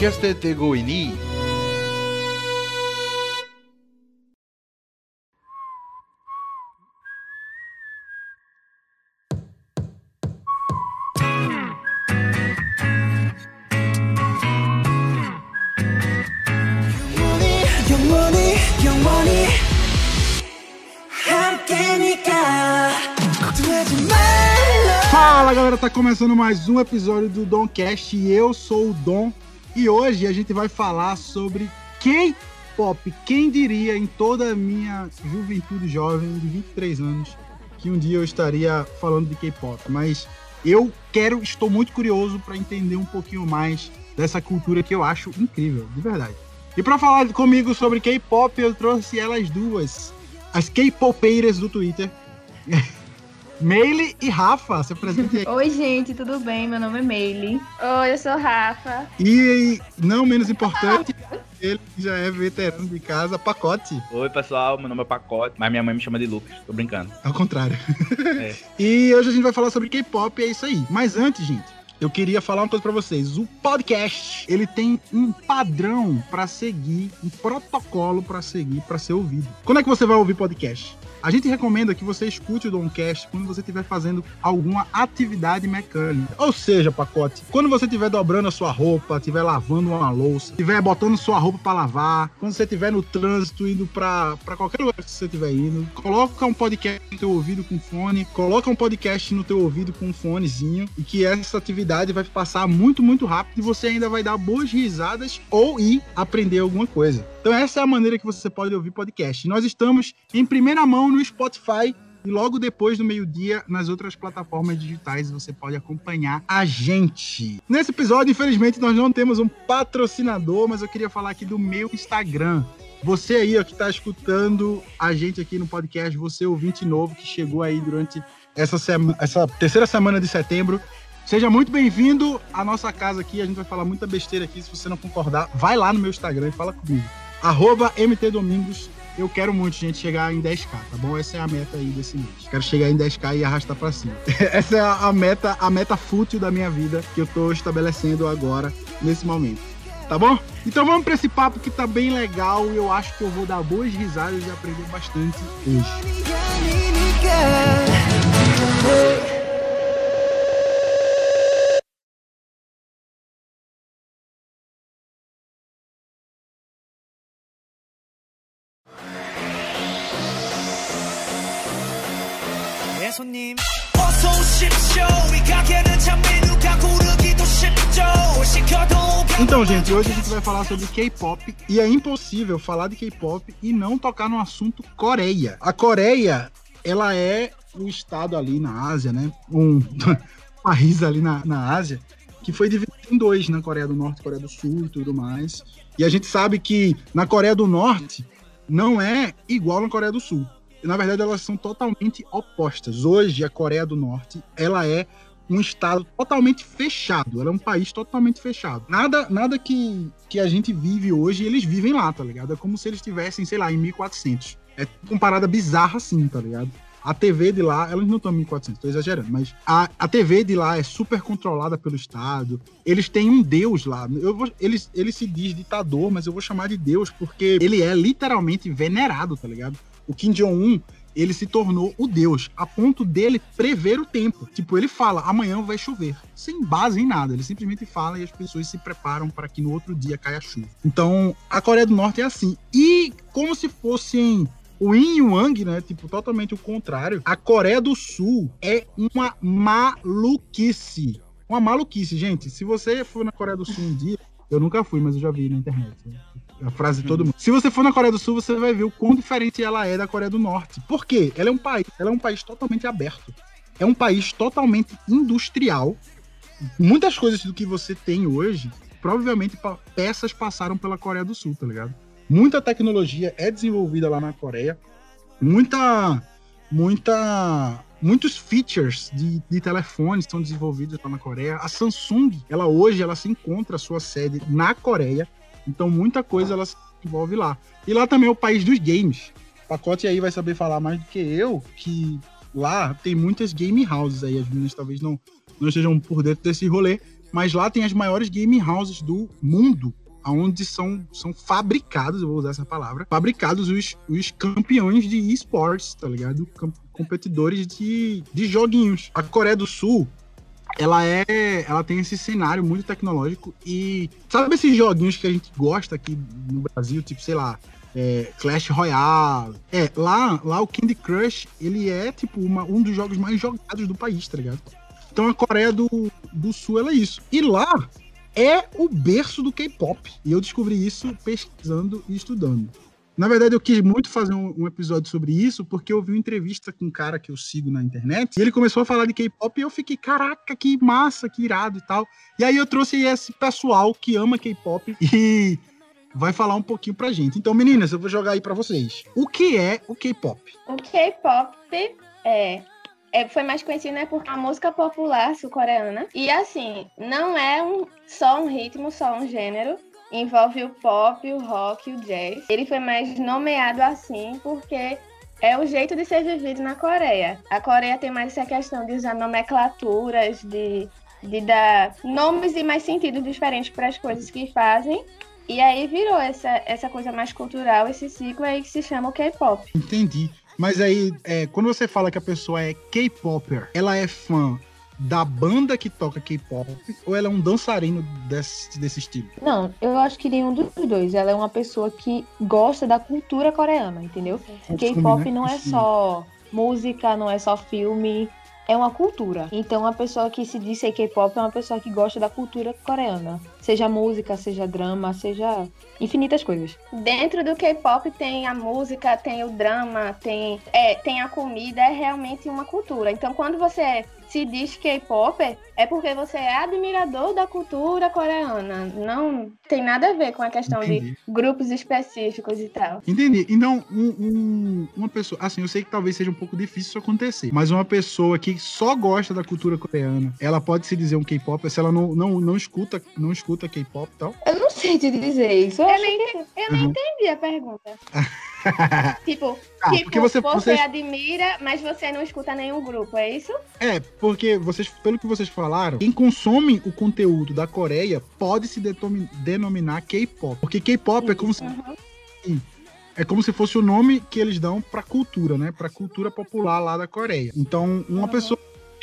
Podcastet går in. Fala galera, tá começando mais um episódio do Domcast e eu sou o Dom e hoje a gente vai falar sobre K-pop. Quem diria em toda a minha juventude jovem de 23 anos que um dia eu estaria falando de K-pop, mas eu quero, estou muito curioso para entender um pouquinho mais dessa cultura que eu acho incrível, de verdade. E para falar comigo sobre K-pop, eu trouxe elas duas, as K-popeiras do Twitter. Meile e Rafa, se apresentem aí. Oi, gente, tudo bem? Meu nome é Meili. Oi, eu sou Rafa. E não menos importante, ele já é veterano de casa, Pacote. Oi, pessoal, meu nome é Pacote, mas minha mãe me chama de Lucas, tô brincando. Ao contrário. É. E hoje a gente vai falar sobre K-pop, é isso aí. Mas antes, gente, eu queria falar uma coisa pra vocês. O podcast, ele tem um padrão pra seguir, um protocolo pra seguir, pra ser ouvido. Quando é que você vai ouvir podcast? A gente recomenda que você escute o Domcast quando você estiver fazendo alguma atividade mecânica. Ou seja, pacote, quando você estiver dobrando a sua roupa, estiver lavando uma louça, estiver botando sua roupa para lavar, quando você estiver no trânsito indo para qualquer lugar que você estiver indo, coloca um podcast no teu ouvido com fone, coloca um podcast no teu ouvido com um fonezinho e que essa atividade vai passar muito, muito rápido e você ainda vai dar boas risadas ou ir aprender alguma coisa. Então essa é a maneira que você pode ouvir podcast. Nós estamos em primeira mão no Spotify e logo depois do meio-dia nas outras plataformas digitais você pode acompanhar a gente. Nesse episódio, infelizmente, nós não temos um patrocinador, mas eu queria falar aqui do meu Instagram. Você aí ó, que está escutando a gente aqui no podcast, você ouvinte novo que chegou aí durante essa, sema- essa terceira semana de setembro, Seja muito bem-vindo à nossa casa aqui. A gente vai falar muita besteira aqui. Se você não concordar, vai lá no meu Instagram e fala comigo. Arroba MT Domingos. Eu quero muito, gente, chegar em 10k, tá bom? Essa é a meta aí desse mês. Quero chegar em 10k e arrastar pra cima. Essa é a meta, a meta fútil da minha vida que eu tô estabelecendo agora, nesse momento. Tá bom? Então vamos pra esse papo que tá bem legal e eu acho que eu vou dar boas risadas e aprender bastante hoje. Vai falar sobre K-pop e é impossível falar de K-pop e não tocar no assunto Coreia. A Coreia, ela é um estado ali na Ásia, né? Um país ali na, na Ásia que foi dividido em dois, na Coreia do Norte Coreia do Sul e tudo mais. E a gente sabe que na Coreia do Norte não é igual na Coreia do Sul. Na verdade, elas são totalmente opostas. Hoje, a Coreia do Norte, ela é um estado totalmente fechado. Ela é um país totalmente fechado. Nada, nada que, que a gente vive hoje, eles vivem lá, tá ligado? É como se eles estivessem, sei lá, em 1400. É uma parada bizarra assim, tá ligado? A TV de lá, elas não estão em 1400, tô exagerando, mas a, a TV de lá é super controlada pelo Estado. Eles têm um deus lá. Eu vou, eles, ele se diz ditador, mas eu vou chamar de deus porque ele é literalmente venerado, tá ligado? O Kim Jong-un, ele se tornou o deus, a ponto dele prever o tempo. Tipo, ele fala, amanhã vai chover. Sem base em nada, ele simplesmente fala e as pessoas se preparam para que no outro dia caia chuva. Então, a Coreia do Norte é assim. E como se fossem o Yin o Yang, né? Tipo, totalmente o contrário. A Coreia do Sul é uma maluquice. Uma maluquice, gente. Se você for na Coreia do Sul um dia, eu nunca fui, mas eu já vi na internet. né? A frase de todo mundo. Se você for na Coreia do Sul, você vai ver o quão diferente ela é da Coreia do Norte. Por quê? Ela é um país, ela é um país totalmente aberto. É um país totalmente industrial. Muitas coisas do que você tem hoje, provavelmente peças passaram pela Coreia do Sul, tá ligado? Muita tecnologia é desenvolvida lá na Coreia. Muita, muita, muitos features de, de telefones são desenvolvidos lá na Coreia. A Samsung, ela hoje, ela se encontra a sua sede na Coreia. Então muita coisa ela se desenvolve lá. E lá também é o país dos games. O pacote aí vai saber falar mais do que eu, que lá tem muitas game houses aí. As meninas talvez não, não estejam por dentro desse rolê. mas lá tem as maiores game houses do mundo, onde são, são fabricados, eu vou usar essa palavra, fabricados os, os campeões de esportes, tá ligado? Competidores de, de joguinhos. A Coreia do Sul, ela é. Ela tem esse cenário muito tecnológico e. Sabe esses joguinhos que a gente gosta aqui no Brasil, tipo, sei lá. é, Clash Royale. É, lá, lá o Candy Crush, ele é, tipo, uma- um dos jogos mais jogados do país, tá ligado? Então a Coreia do, do Sul, ela é isso. E lá é o berço do K-pop. E eu descobri isso pesquisando e estudando. Na verdade, eu quis muito fazer um, um episódio sobre isso, porque eu vi uma entrevista com um cara que eu sigo na internet, e ele começou a falar de K-pop, e eu fiquei, caraca, que massa, que irado e tal. E aí eu trouxe esse pessoal que ama K-pop e vai falar um pouquinho pra gente. Então, meninas, eu vou jogar aí pra vocês. O que é o K-pop? O K-pop é, é, foi mais conhecido né, por uma música popular sul-coreana. E assim, não é um, só um ritmo, só um gênero. Envolve o pop, o rock o jazz. Ele foi mais nomeado assim porque é o jeito de ser vivido na Coreia. A Coreia tem mais essa questão de usar nomenclaturas, de, de dar nomes e mais sentidos diferentes para as coisas que fazem. E aí virou essa, essa coisa mais cultural, esse ciclo aí que se chama o K-pop. Entendi. Mas aí, é, quando você fala que a pessoa é K-popper, ela é fã da banda que toca K-pop ou ela é um dançarino desse, desse estilo? Não, eu acho que nenhum dos dois. Ela é uma pessoa que gosta da cultura coreana, entendeu? K-pop né? não é só música, não é só filme, é uma cultura. Então, a pessoa que se diz ser K-pop é uma pessoa que gosta da cultura coreana. Seja música, seja drama, seja infinitas coisas. Dentro do K-pop tem a música, tem o drama, tem, é, tem a comida, é realmente uma cultura. Então, quando você se diz K-pop, é porque você é admirador da cultura coreana. Não tem nada a ver com a questão de Entendi. grupos específicos e tal. Entendi. Então, um- um- uma pessoa. Assim, eu sei que talvez seja um pouco difícil isso acontecer, mas uma pessoa que só gosta da cultura coreana, ela pode se dizer um K-pop se ela não, não, não escuta, não escuta K-pop e tal. Eu não sei te dizer isso. Eu Eu nem, que... eu nem Uhum. entendi a pergunta. Tipo, Ah, tipo porque você, você, você- admira, mas você não escuta nenhum grupo, é isso? É, porque vocês, pelo que vocês falaram, quem consome o conteúdo da Coreia pode se denominar K-pop. Porque K-pop é como se Uhum. é como se fosse o nome que eles dão pra cultura, né? Pra cultura popular lá da Coreia. Então, uma Uhum. pessoa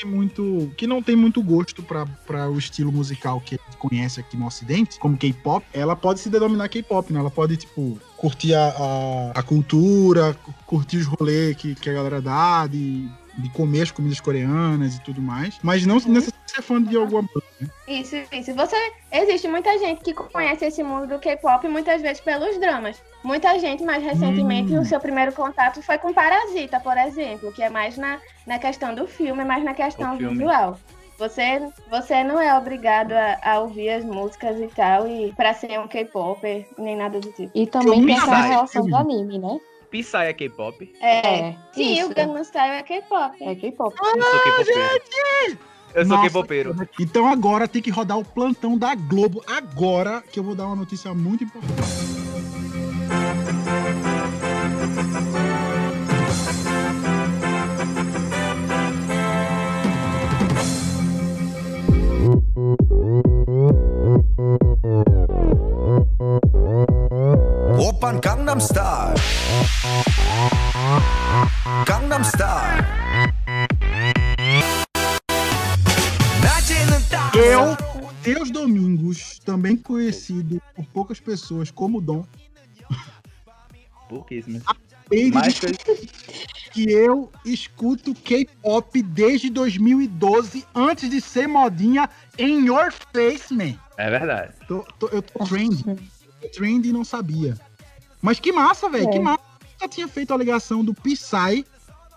muito, que não tem muito gosto pra o estilo musical que a gente conhece aqui no Ocidente, como K-pop, ela pode se denominar K-pop, né? Ela pode, tipo, curtir a, a, a cultura, cu- curtir os rolês que, que a galera dá, de, de comer as comidas coreanas e tudo mais. Mas não necessariamente ser fã de alguma banda, né? Isso, isso. Você existe muita gente que conhece esse mundo do K-pop muitas vezes pelos dramas. Muita gente, mais recentemente, Hum. o seu primeiro contato foi com Parasita, por exemplo, que é mais na, na questão do filme, mais na questão visual. Você, você não é obrigado a, a ouvir as músicas e tal, e pra ser um K-pop, nem nada do tipo. E também tem sei. relação do anime, né? Psy é K-pop. É. Sim, isso. o Gangnam Style é K-pop. É K-pop. Eu sou K-popeiro. Eu sou K-popeiro. Então agora tem que rodar o plantão da Globo. Agora que eu vou dar uma notícia muito importante. Pessoas como Dom, Por que isso, meu? ele Mas diz que eu escuto K-pop desde 2012, antes de ser modinha em Your Face, man. é verdade. Tô- tô- eu tô trend. Eu trend e não sabia. Mas que massa, velho. É. Que massa. Já tinha feito a ligação do Psy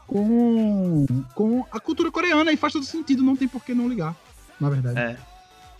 com, com a cultura coreana e faz todo sentido. Não tem por que não ligar, na verdade. É.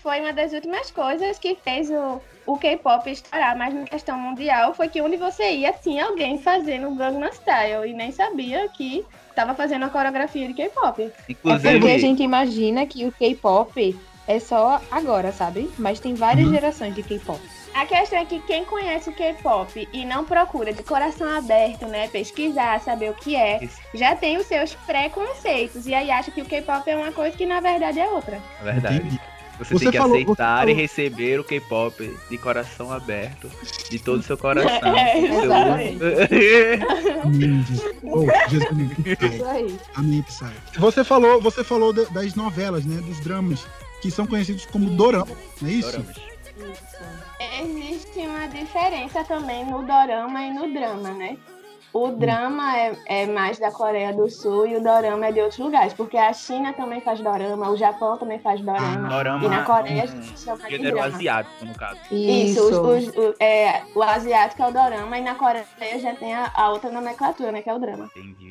Foi uma das últimas coisas que fez o, o K-pop estourar, mas na questão mundial foi que onde você ia tinha alguém fazendo Gangnam Style e nem sabia que tava fazendo a coreografia de K-pop. É porque a gente imagina que o K-pop é só agora, sabe? Mas tem várias Uhum. gerações de K-pop. A questão é que quem conhece o K-pop e não procura de coração aberto, né, pesquisar, saber o que é, Isso. já tem os seus preconceitos e aí acha que o K-pop é uma coisa que na verdade é outra. é verdade. Entendi. Você, Você tem que falou- aceitar falou- e receber o K-pop de coração aberto, de todo o seu coração. É, Jesus. Oh, Jesus. Isso. Você falou, você falou da- das novelas, né? Dos dramas, que são conhecidos como dorama, não é isso? Doramas. Existe uma diferença também no dorama e no drama, né? O drama é, é mais da Coreia do Sul e o dorama é de outros lugares, porque a China também faz dorama, o Japão também faz dorama. Dorama e na Coreia a é gente chama um de gênero drama. asiático, no caso. Isso, os- os- o, é, o asiático é o dorama e na Coreia já tem a, a outra nomenclatura, né? Que é o drama. Entendi.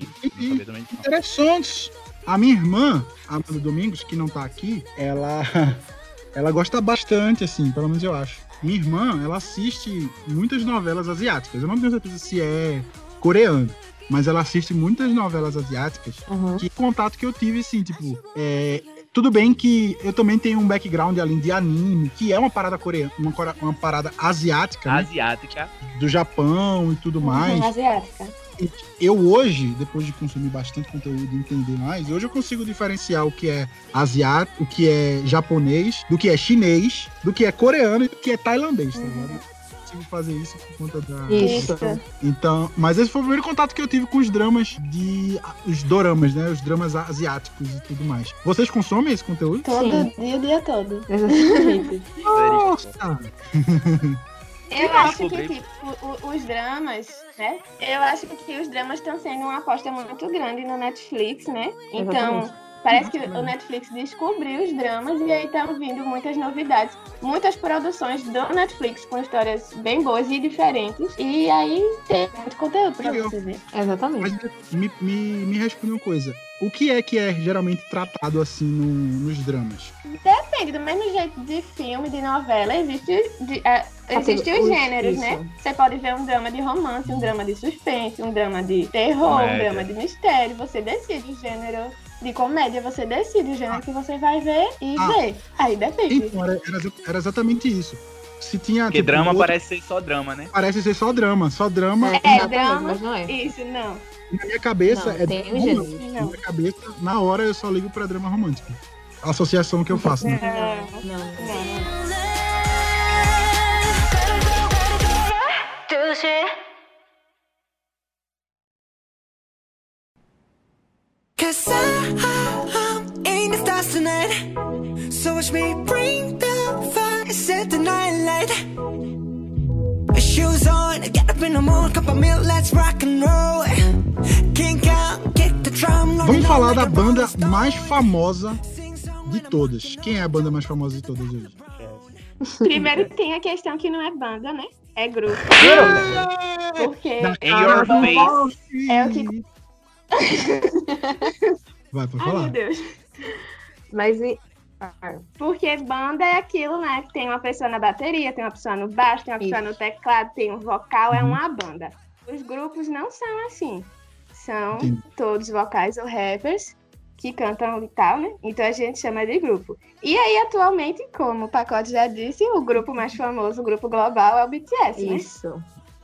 Interessante. A minha irmã, a Amanda Domingos, que não tá aqui, ela, ela gosta bastante, assim, pelo menos eu acho. Minha irmã, ela assiste muitas novelas asiáticas. Eu não tenho certeza se é coreano, mas ela assiste muitas novelas asiáticas. Uhum. Que contato que eu tive, assim, tipo, é, tudo bem que eu também tenho um background além de anime, que é uma parada coreana, uma, uma parada asiática, né? Asiática. Do Japão e tudo mais. Uhum, asiática. eu hoje, depois de consumir bastante conteúdo e entender mais, hoje eu consigo diferenciar o que é asiático, o que é japonês, do que é chinês, do que é coreano e do que é tailandês, tá ligado? Eu consigo fazer isso por conta da. Isso. Então, mas esse foi o primeiro contato que eu tive com os dramas de. os doramas, né? Os dramas asiáticos e tudo mais. Vocês consomem esse conteúdo? Todo Sim. dia, o dia todo. Exatamente. Nossa! Eu acho que, tipo, os dramas, né? Eu acho que os dramas estão sendo uma aposta muito grande no Netflix, né? Então, Exatamente. Parece que o Netflix descobriu os dramas e aí estão vindo muitas novidades. Muitas produções do Netflix com histórias bem boas e diferentes. E aí tem muito conteúdo pra Legal. você ver. Exatamente. Mas me, me, me responde uma coisa. O que é que é geralmente tratado assim no- nos dramas? Depende, do mesmo jeito de filme, de novela, existe, de, é, existe os Os- gêneros, isso. né? Você pode ver um drama de romance, um drama de suspense, um drama de terror, um drama de mistério. Você decide o gênero de comédia, você decide o gênero que você vai ver e Ah. vê. Aí depende. Então, era, era exa- era exatamente isso. Se tinha. Porque tipo, drama outro- parece ser só drama, né? parece ser só drama. Só drama. É, É, drama. mas não é. Isso, não. Na minha cabeça Não, é tem drama romântico. Na Não. minha cabeça, na hora eu só ligo pra drama romântico. A associação que eu faço, né? Não, Não. não. Cause I'm in the stars tonight. So watch me bring the fire, set the night light. Shoes on, get up in the morning, cup of milk, let's rock and roll. Kink out, kick the drum. Vamos falar da banda mais famosa de todas. Quem é a banda mais famosa de todas hoje? Primeiro tem a questão que não é banda, né? É grupo. Porque In your face. é o que. Vai, pode Ai, meu falar. Deus. Mas e. ah, Porque banda é aquilo, né? Que tem uma pessoa na bateria, tem uma pessoa no baixo, tem uma pessoa Isso. no teclado, tem um vocal, é Uhum. uma banda. Os grupos não são assim. São Entendi. todos vocais ou rappers que cantam e tal, né? Então a gente chama de grupo. E aí, atualmente, como o Pacote já disse, o grupo mais famoso, o grupo global, é o BTS, né? Isso.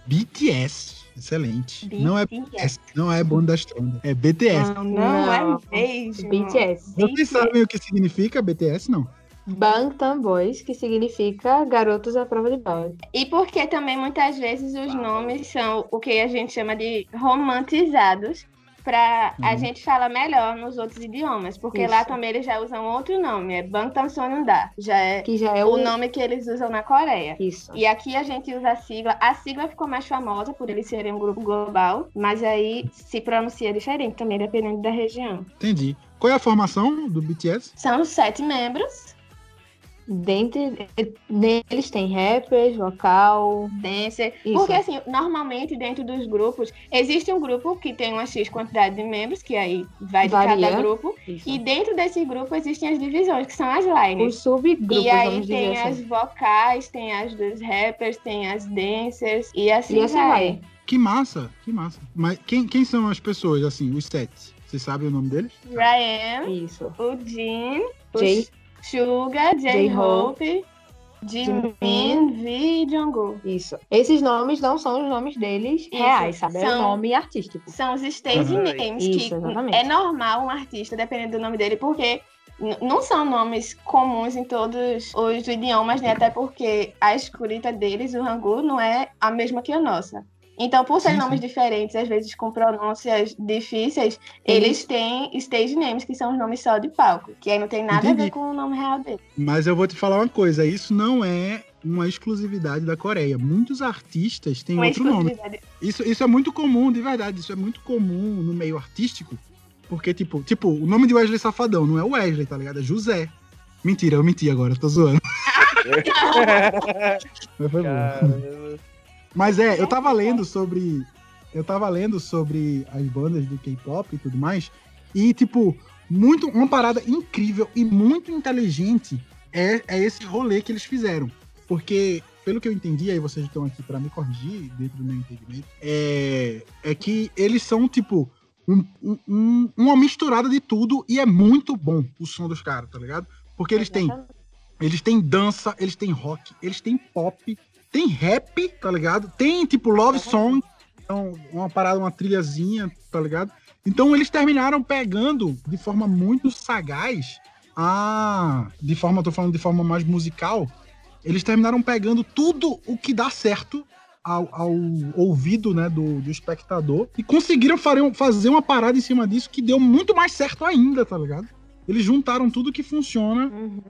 BTS. Excelente. Não é BTS. BTS, não é banda da Estronda. É BTS. Não, não é mesmo. BTS. Vocês BTS. sabem o que significa BTS, não? Bangtan Boys, que significa garotos à prova de bala. E porque também muitas vezes os nomes são o que a gente chama de romantizados para a Uhum. gente falar melhor nos outros idiomas, porque Isso. lá também eles já usam outro nome, é Bangtan Sonyeonda, já é Que já é o o. nome que eles usam na Coreia. Isso. E aqui a gente usa a sigla. A sigla ficou mais famosa por eles serem um grupo global, mas aí se pronuncia diferente também, dependendo da região. Entendi. Qual é a formação do BTS? São sete membros, Dentre neles tem rappers, vocal. dancer. Isso. Porque, assim, normalmente dentro dos grupos, existe um grupo que tem uma X quantidade de membros, que aí vai de Varia. cada grupo. Isso. E dentro desse grupo existem as divisões, que são as lines. Os subgrupos, E aí vamos dizer tem assim. as vocais, tem as dos rappers, tem as dancers, e assim, E assim vai. vai. Que massa, que massa. Mas quem, quem são as pessoas, assim, os sete? Vocês sabem o nome deles? Ryan, Isso. o Jin, o Jay. Suga, J-Hope, Jimin. Jimin, V e Jungkook. Isso. Esses nomes não são os nomes deles Isso, reais, sabe? É são- o nome artístico. São os stage Uhum. names, Isso, que exatamente. é normal um artista, dependendo do nome dele, porque não são nomes comuns em todos os idiomas, né? Até porque a escrita deles, o Hangul, não é a mesma que a nossa. Então, por serem nomes diferentes, às vezes com pronúncias difíceis, eles têm stage names, que são os nomes só de palco, que aí não tem nada a Entendi. ver com o nome real dele. Mas eu vou te falar uma coisa, isso não é uma exclusividade da Coreia. Muitos artistas têm Uma outro nome. Isso, isso é muito comum, de verdade. Isso é muito comum no meio artístico. Porque, tipo, tipo, o nome de Wesley Safadão não é Wesley, tá ligado? É José. Mentira, eu menti agora, eu tô zoando. Mas foi bom. Mas é, eu tava lendo sobre. Eu tava lendo sobre as bandas do K-pop e tudo mais. E, tipo, muito, uma parada incrível e muito inteligente é, é esse rolê que eles fizeram. Porque, pelo que eu entendi, aí vocês estão aqui pra me corrigir dentro do meu entendimento, é, é que eles são, tipo, um- um- uma misturada de tudo e é muito bom o som dos caras, tá ligado? Porque eles têm eles têm dança, eles têm rock, eles têm pop, tem rap, tá ligado? Tem tipo love song, então uma parada, uma trilhazinha, tá ligado? Então eles terminaram pegando de forma muito sagaz a de forma, tô falando de forma mais musical, eles terminaram pegando tudo o que dá certo ao, ao ouvido né, do, do espectador e conseguiram fazer uma parada em cima disso que deu muito mais certo ainda, tá ligado? Eles juntaram tudo que funciona Uhum.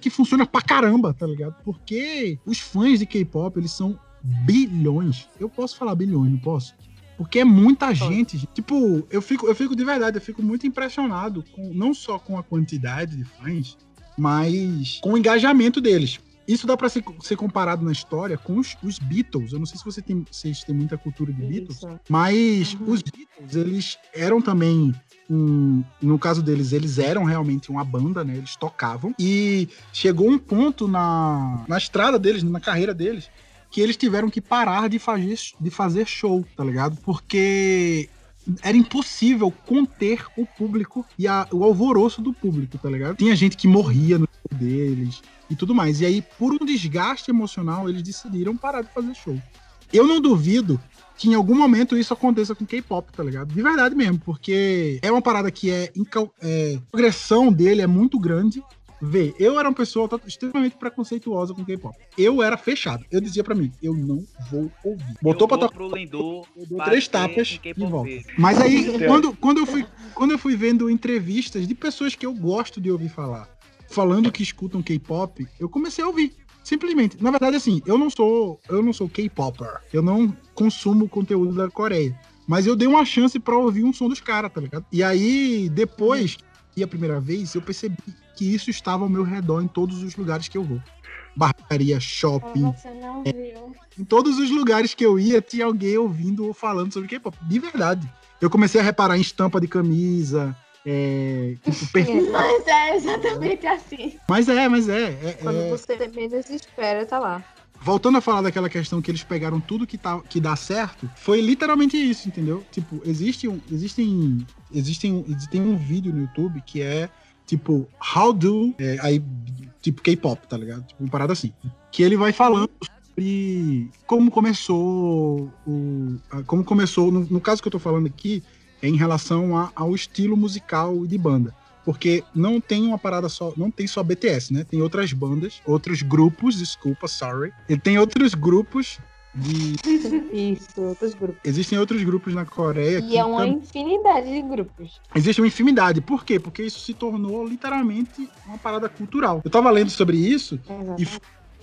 Que funciona pra caramba, tá ligado? Porque os fãs de K-pop, eles são bilhões. Eu posso falar bilhões, não posso? Porque é muita gente. Tipo, eu fico, eu fico de verdade, eu fico muito impressionado com não só com a quantidade de fãs, mas com o engajamento deles. Isso dá pra ser, ser comparado na história com os, os Beatles. Eu não sei se você tem, vocês têm muita cultura de Beatles, Isso. mas Uhum. os Beatles, eles eram também. Um, no caso deles, eles eram realmente uma banda, né? Eles tocavam. E chegou um ponto na, na estrada deles, na carreira deles, que eles tiveram que parar de fazer, de fazer show, tá ligado? Porque era impossível conter o público e a- o alvoroço do público, tá ligado? Tinha gente que morria no show deles e tudo mais. E aí, por um desgaste emocional, eles decidiram parar de fazer show. Eu não duvido que em algum momento isso aconteça com K-pop, tá ligado? De verdade mesmo, porque é uma parada que é, é a progressão dele é muito grande. Vê, eu era uma pessoa extremamente preconceituosa com K-pop. Eu era fechado. Eu dizia pra mim, eu não vou ouvir. Botou eu pra tocar. pro Lindu Eu dou três tapas e volta. Mas aí, quando, quando, eu fui, quando eu fui vendo entrevistas de pessoas que eu gosto de ouvir falar, falando que escutam K-pop, eu comecei a ouvir. Simplesmente. Na verdade, assim, eu não sou, eu não sou K-popper. Eu não consumo conteúdo da Coreia. Mas eu dei uma chance pra ouvir um som dos caras, tá ligado? E aí, depois, e a primeira vez, eu percebi que isso estava ao meu redor em todos os lugares que eu vou. Barbearia, shopping, Você não viu. em todos os lugares que eu ia, tinha alguém ouvindo ou falando sobre K-pop. De verdade. Eu comecei a reparar em estampa de camisa, é, tipo, perfil. Mas é exatamente assim. Mas é, mas é. é- Quando é. você menos espera, tá lá. Voltando a falar daquela questão que eles pegaram tudo que, tá, que dá certo, foi literalmente isso, entendeu? Tipo, existe um, existem, existem, tem um vídeo no YouTube que é tipo, how do, é, aí, tipo K-pop, tá ligado? Tipo, uma parada assim. Que ele vai falando sobre como começou o. Como começou. No, no caso que eu tô falando aqui, é em relação a- ao estilo musical de banda. Porque não tem uma parada só. Não tem só BTS, né? Tem outras bandas, outros grupos, desculpa, sorry. E tem outros grupos de. Isso, outros grupos. Existem outros grupos na Coreia E é uma tam- infinidade de grupos. existe uma infinidade. Por quê? Porque isso se tornou literalmente uma parada cultural. Eu tava lendo sobre isso Exato. e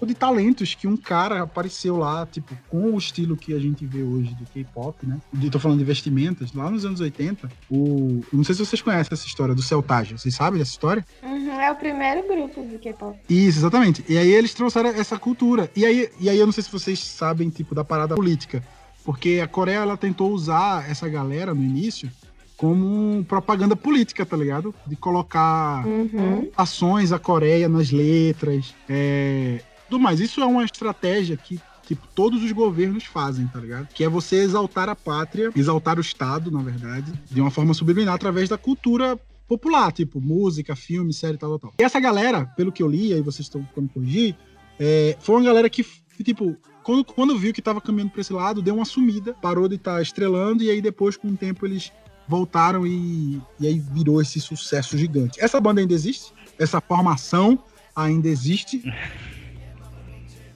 de talentos que um cara apareceu lá, tipo, com o estilo que a gente vê hoje do K-pop, né? Eu tô falando de vestimentas, lá nos anos 80, o. Não sei se vocês conhecem essa história do Celtage. Vocês sabem dessa história? Uhum, é o primeiro grupo do K-pop. Isso, exatamente. E aí eles trouxeram essa cultura. E aí, e aí eu não sei se vocês sabem, tipo, da parada política. Porque a Coreia, ela tentou usar essa galera no início como propaganda política, tá ligado? De colocar Uhum. ações à Coreia nas letras, é... tudo mais. Isso é uma estratégia que tipo todos os governos fazem, tá ligado? Que é você exaltar a pátria, exaltar o Estado, na verdade, de uma forma subliminar através da cultura popular, tipo música, filme, série, tal, tal, tal. E essa galera, pelo que eu li, aí vocês estão ficando corrigir, é... foi uma galera que, tipo, quando, quando viu que tava caminhando pra esse lado, deu uma sumida, parou de estar estrelando, e aí depois, com o tempo, eles voltaram e, e aí virou esse sucesso gigante. Essa banda ainda existe? essa formação ainda existe?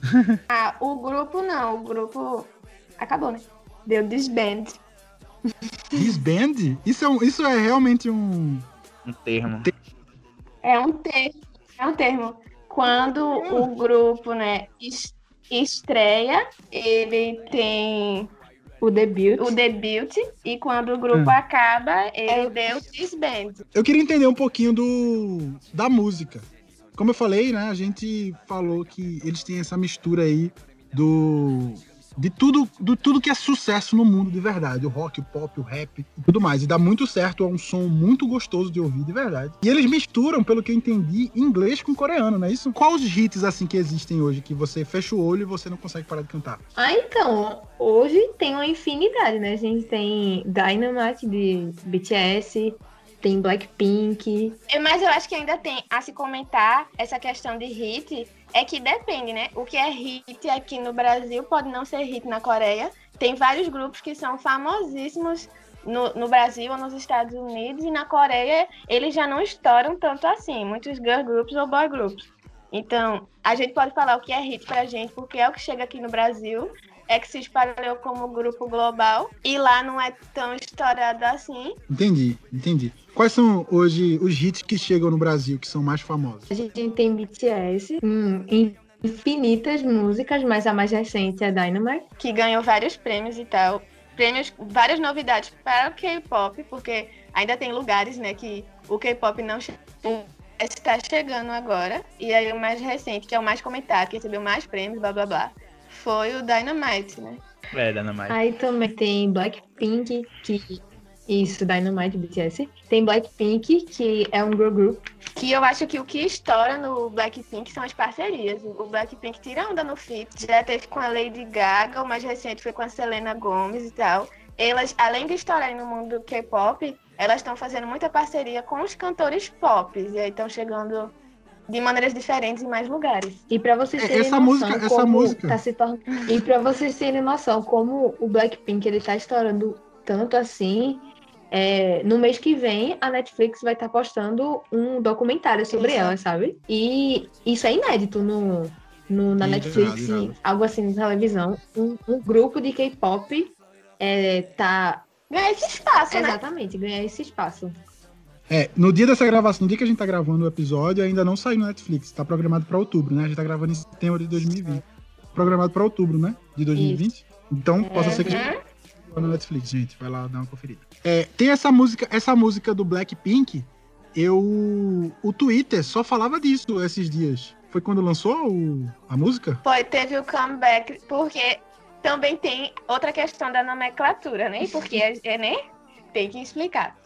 Ah, o grupo não, o grupo acabou, né? Deu disband. Disband? Isso é, um, isso é realmente um. Um termo. É um termo, é um termo. Quando o grupo, né, es- estreia, ele tem O debut. o debut e quando o grupo Hum. acaba, ele deu disband. Eu queria entender um pouquinho do da música. Como eu falei, né? A gente falou que eles têm essa mistura aí do de tudo, do tudo que é sucesso no mundo de verdade, o rock, o pop, o rap e tudo mais. E dá muito certo, é um som muito gostoso de ouvir de verdade. E eles misturam, pelo que eu entendi, inglês com coreano, não é isso? Quais os hits assim que existem hoje que você fecha o olho e você não consegue parar de cantar? Ah, então, hoje tem uma infinidade, né? A gente tem Dynamite de BTS, tem Blackpink. É, Mas eu acho que ainda tem a se comentar essa questão de hit, é que depende, né? O que é hit aqui no Brasil pode não ser hit na Coreia. Tem vários grupos que são famosíssimos no, no Brasil ou nos Estados Unidos, e na Coreia eles já não estouram tanto assim, muitos girl groups ou boy groups. Então, a gente pode falar o que é hit pra gente, porque é o que chega aqui no Brasil, é que se espalhou como grupo global, e lá não é tão estourado assim. Entendi, entendi. Quais são hoje os hits que chegam no Brasil, que são mais famosos? A gente tem BTS, hum, infinitas músicas, mas a mais recente é Dynamite. que ganhou vários prêmios e tal. Prêmios, várias novidades para o K-pop, porque ainda tem lugares, né, que o K-pop não está chegando agora. E aí o mais recente, que é o mais comentado, que recebeu mais prêmios, blá blá blá, foi o Dynamite, né? É, Dynamite. Aí também tem Blackpink, que. Isso, Dynamite BTS. Tem Blackpink, que é um girl group. Que eu acho que o que estoura no Blackpink são as parcerias. O Blackpink tira onda no feat. Já teve com a Lady Gaga, o mais recente foi com a Selena Gomez e tal. Elas, além de estourarem no mundo do K-pop, elas estão fazendo muita parceria com os cantores pop. E aí estão chegando de maneiras diferentes em mais lugares. E pra vocês É, terem essa noção música- essa como música- tá se tornando... E pra vocês terem noção como o Blackpink ele tá estourando tanto assim, é, no mês que vem a Netflix vai estar postando um documentário sobre Isso. ela, sabe? E isso é inédito no, no- na Irado, Netflix, irado. algo assim na televisão. Um, um grupo de K-pop é, tá Ganha esse espaço, né? exatamente ganhar esse espaço. É, no dia dessa gravação, no dia que a gente tá gravando o episódio, ainda não saiu no Netflix. Tá programado pra outubro, né? A gente tá gravando em setembro de 2020. Programado pra outubro, né? De 2020. Então, possa ser que a gente Uhum. no Netflix, gente. Vai lá dar uma conferida. É, tem essa música, essa música do Blackpink. Eu. O Twitter só falava disso esses dias. Foi quando lançou o- a música? Foi, teve o comeback, porque também tem outra questão da nomenclatura, né? Porque é, é, né? Tem que explicar.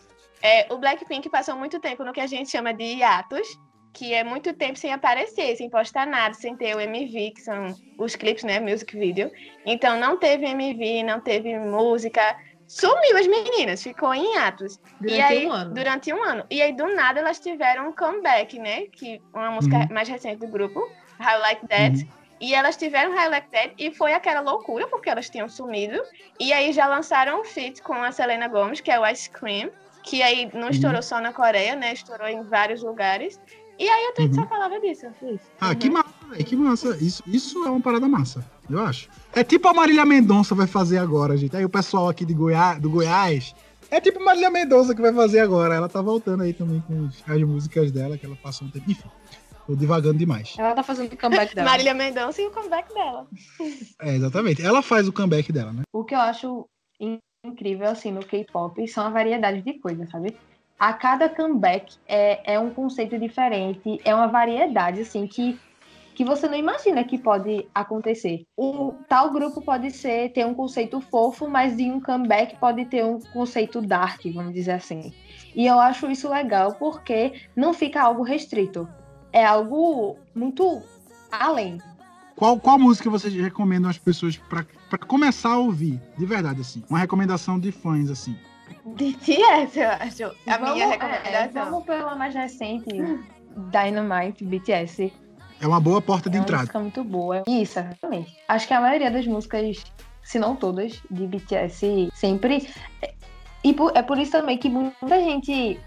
É, o Blackpink passou muito tempo no que a gente chama de hiatus, que é muito tempo sem aparecer, sem postar nada, sem ter o MV, que são os clipes, né? Music video. Então não teve MV, não teve música. Sumiu as meninas, ficou em hiatus. Durante e aí, um ano. Durante um ano. E aí, do nada, elas tiveram um comeback, né? Que uma música Uhum. mais recente do grupo, How Like That. E elas tiveram How Like That e foi aquela loucura, porque elas tinham sumido. E aí já lançaram um feat com a Selena Gomez, que é o Ice Cream, que aí não estourou só na Coreia, né? Estourou em vários lugares. E aí o tweet Uhum. só falava disso. Ah, que massa, velho. Que massa. Isso, isso é uma parada massa, eu acho. É tipo a Marília Mendonça vai fazer agora, gente. Aí o pessoal aqui de Goiás, do Goiás. É tipo a Marília Mendonça que vai fazer agora. Ela tá voltando aí também com as músicas dela, que ela passou um tempo. Enfim, tô divagando demais. Ela tá fazendo o comeback dela. Marília Mendonça e o comeback dela. É, exatamente. Ela faz o comeback dela, né? O que eu acho incrível, assim, no K-pop são a variedade de coisas, sabe? A cada comeback é, é um conceito diferente, é uma variedade, assim, que, que você não imagina que pode acontecer. Um tal grupo pode ser ter um conceito fofo, mas de um comeback pode ter um conceito dark, vamos dizer assim. E eu acho isso legal porque não fica algo restrito. É algo muito além. Qual, qual música vocês recomendam às pessoas pra, pra começar a ouvir? De verdade, assim. Uma recomendação de fãs, assim. BTS, eu acho. A Vamos- minha é, recomendação. vamos pela mais recente, Dynamite, BTS. É uma boa porta de é uma entrada. música muito boa. Isso, exatamente. Acho que a maioria das músicas, se não todas, de BTS sempre. E por- é por isso também que muita gente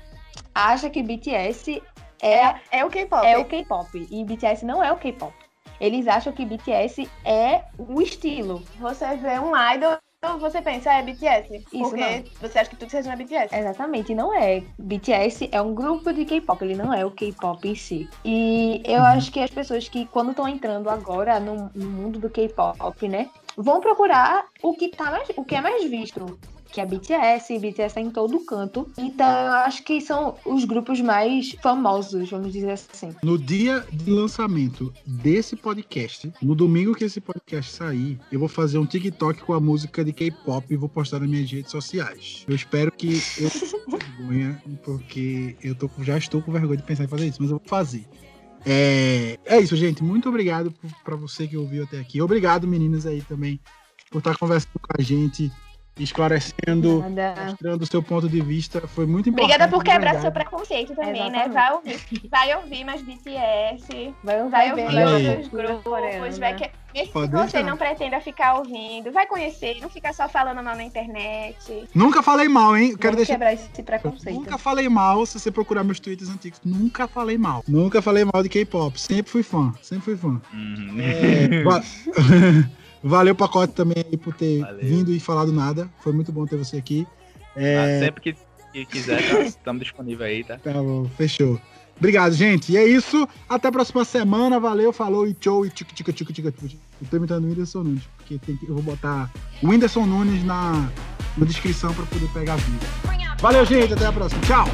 acha que BTS é, É o K-pop. é o K-pop. E BTS não é o K-pop. Eles acham que BTS é o estilo. Você vê um idol, você pensa, ah, é BTS. Isso, porque você acha que tudo que seja é BTS. Exatamente, não é. BTS é um grupo de K-pop, ele não é o K-pop em si. E eu Uhum. acho que as pessoas que, quando estão entrando agora no, no mundo do K-pop, né, vão procurar o que, tá mais, o que é mais visto. Que é BTS, BTS tá em todo canto. Então eu acho que são os grupos mais famosos, vamos dizer assim. No dia de lançamento desse podcast, no domingo que esse podcast sair, eu vou fazer um TikTok com a música de K-pop e vou postar nas minhas redes sociais. Eu espero que eu vergonha, porque eu tô, já estou com vergonha de pensar em fazer isso, mas eu vou fazer. É, é isso, gente. Muito obrigado pra você que ouviu até aqui. Obrigado, meninas, aí também, por estar conversando com a gente, esclarecendo, Nada. mostrando o seu ponto de vista. Foi muito importante. Obrigada por quebrar verdade. seu preconceito também, né? Exatamente. Vai ouvir, vai ouvir mais BTS, Vai, vai ouvir mais outros grupos, vai que... mesmo Pode que você deixar. não pretenda ficar ouvindo, vai conhecer, não fica só falando mal na internet. Nunca falei mal, hein? Eu quero Vamos deixar quebrar esse preconceito. Nunca falei mal, se você procurar meus tweets antigos. Nunca falei mal. Nunca falei mal de K-pop. Sempre fui fã. Sempre fui fã. Uhum. É, Valeu, pacote, também aí por ter Valeu. vindo e falado nada. Foi muito bom ter você aqui. Ah, É, sempre que, que quiser, tá- estamos disponíveis aí, tá? tá bom, fechou. Obrigado, gente. E é isso. Até a próxima semana. Valeu, falou e tchau. E tica, tica, tica, tica. Eu tô imitando o Whindersson Nunes, porque que- eu vou botar o Whindersson Nunes na, na descrição pra poder pegar vídeo. Valeu, gente. Até a próxima. Tchau.